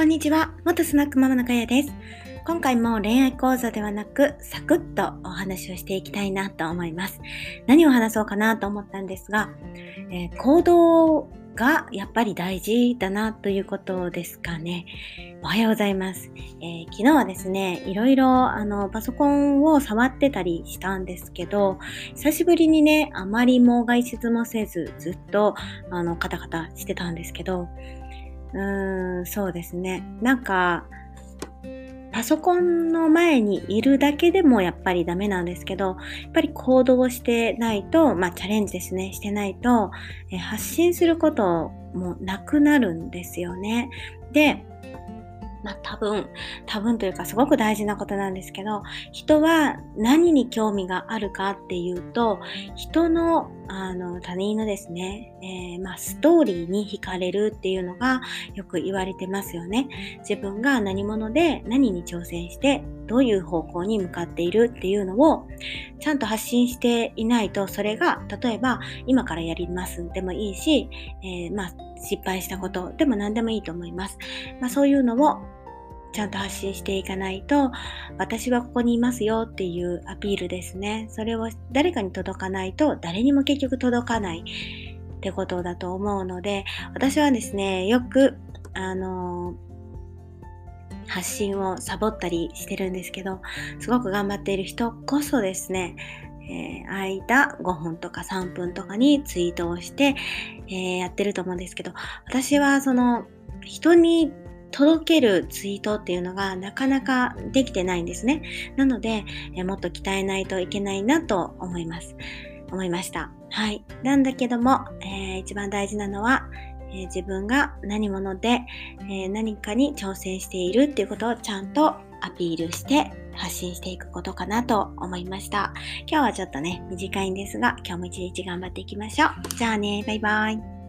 こんにちは。元スナックママのかやです。今回も恋愛講座ではなく、サクッとお話をしていきたいなと思います。何を話そうかなと思ったんですが、えー、行動がやっぱり大事だなということですかね。おはようございます。えー、昨日はですね、いろいろあのパソコンを触ってたりしたんですけど、久しぶりにね、あまりも外出もせず、ずっとあのカタカタしてたんですけど、うーん、そうですね。なんか、パソコンの前にいるだけでもやっぱりダメなんですけど、やっぱり行動してないと、まあチャレンジですね、してないと、え発信することもなくなるんですよね。で、まあ多分、多分というかすごく大事なことなんですけど、人は何に興味があるかっていうと、人の、あの、他人のですね、えー、まあストーリーに惹かれるっていうのがよく言われてますよね。自分が何者で何に挑戦して、どういう方向に向かっているっていうのをちゃんと発信していないと、それが、例えば今からやりますでもいいし、えー、まあ失敗したことでも何でもいいと思います。まあ、そういうのをちゃんと発信していかないと、私はここにいますよっていうアピールですね。それを誰かに届かないと、誰にも結局届かないってことだと思うので、私はですね、よく、あの発信をサボったりしてるんですけど、すごく頑張っている人こそですね、えー、間5分とか3分とかにツイートをして、えー、やってると思うんですけど、私はその人に届けるツイートっていうのがなかなかできてないんですね。なので、えー、もっと鍛えないといけないなと思います。思いました。はい。なんだけども、えー、一番大事なのは、えー、自分が何者で、えー、何かに挑戦しているっていうことをちゃんとアピールして発信していくことかなと思いました。今日はちょっとね、短いんですが、今日も一日頑張っていきましょう。じゃあね、バイバイ。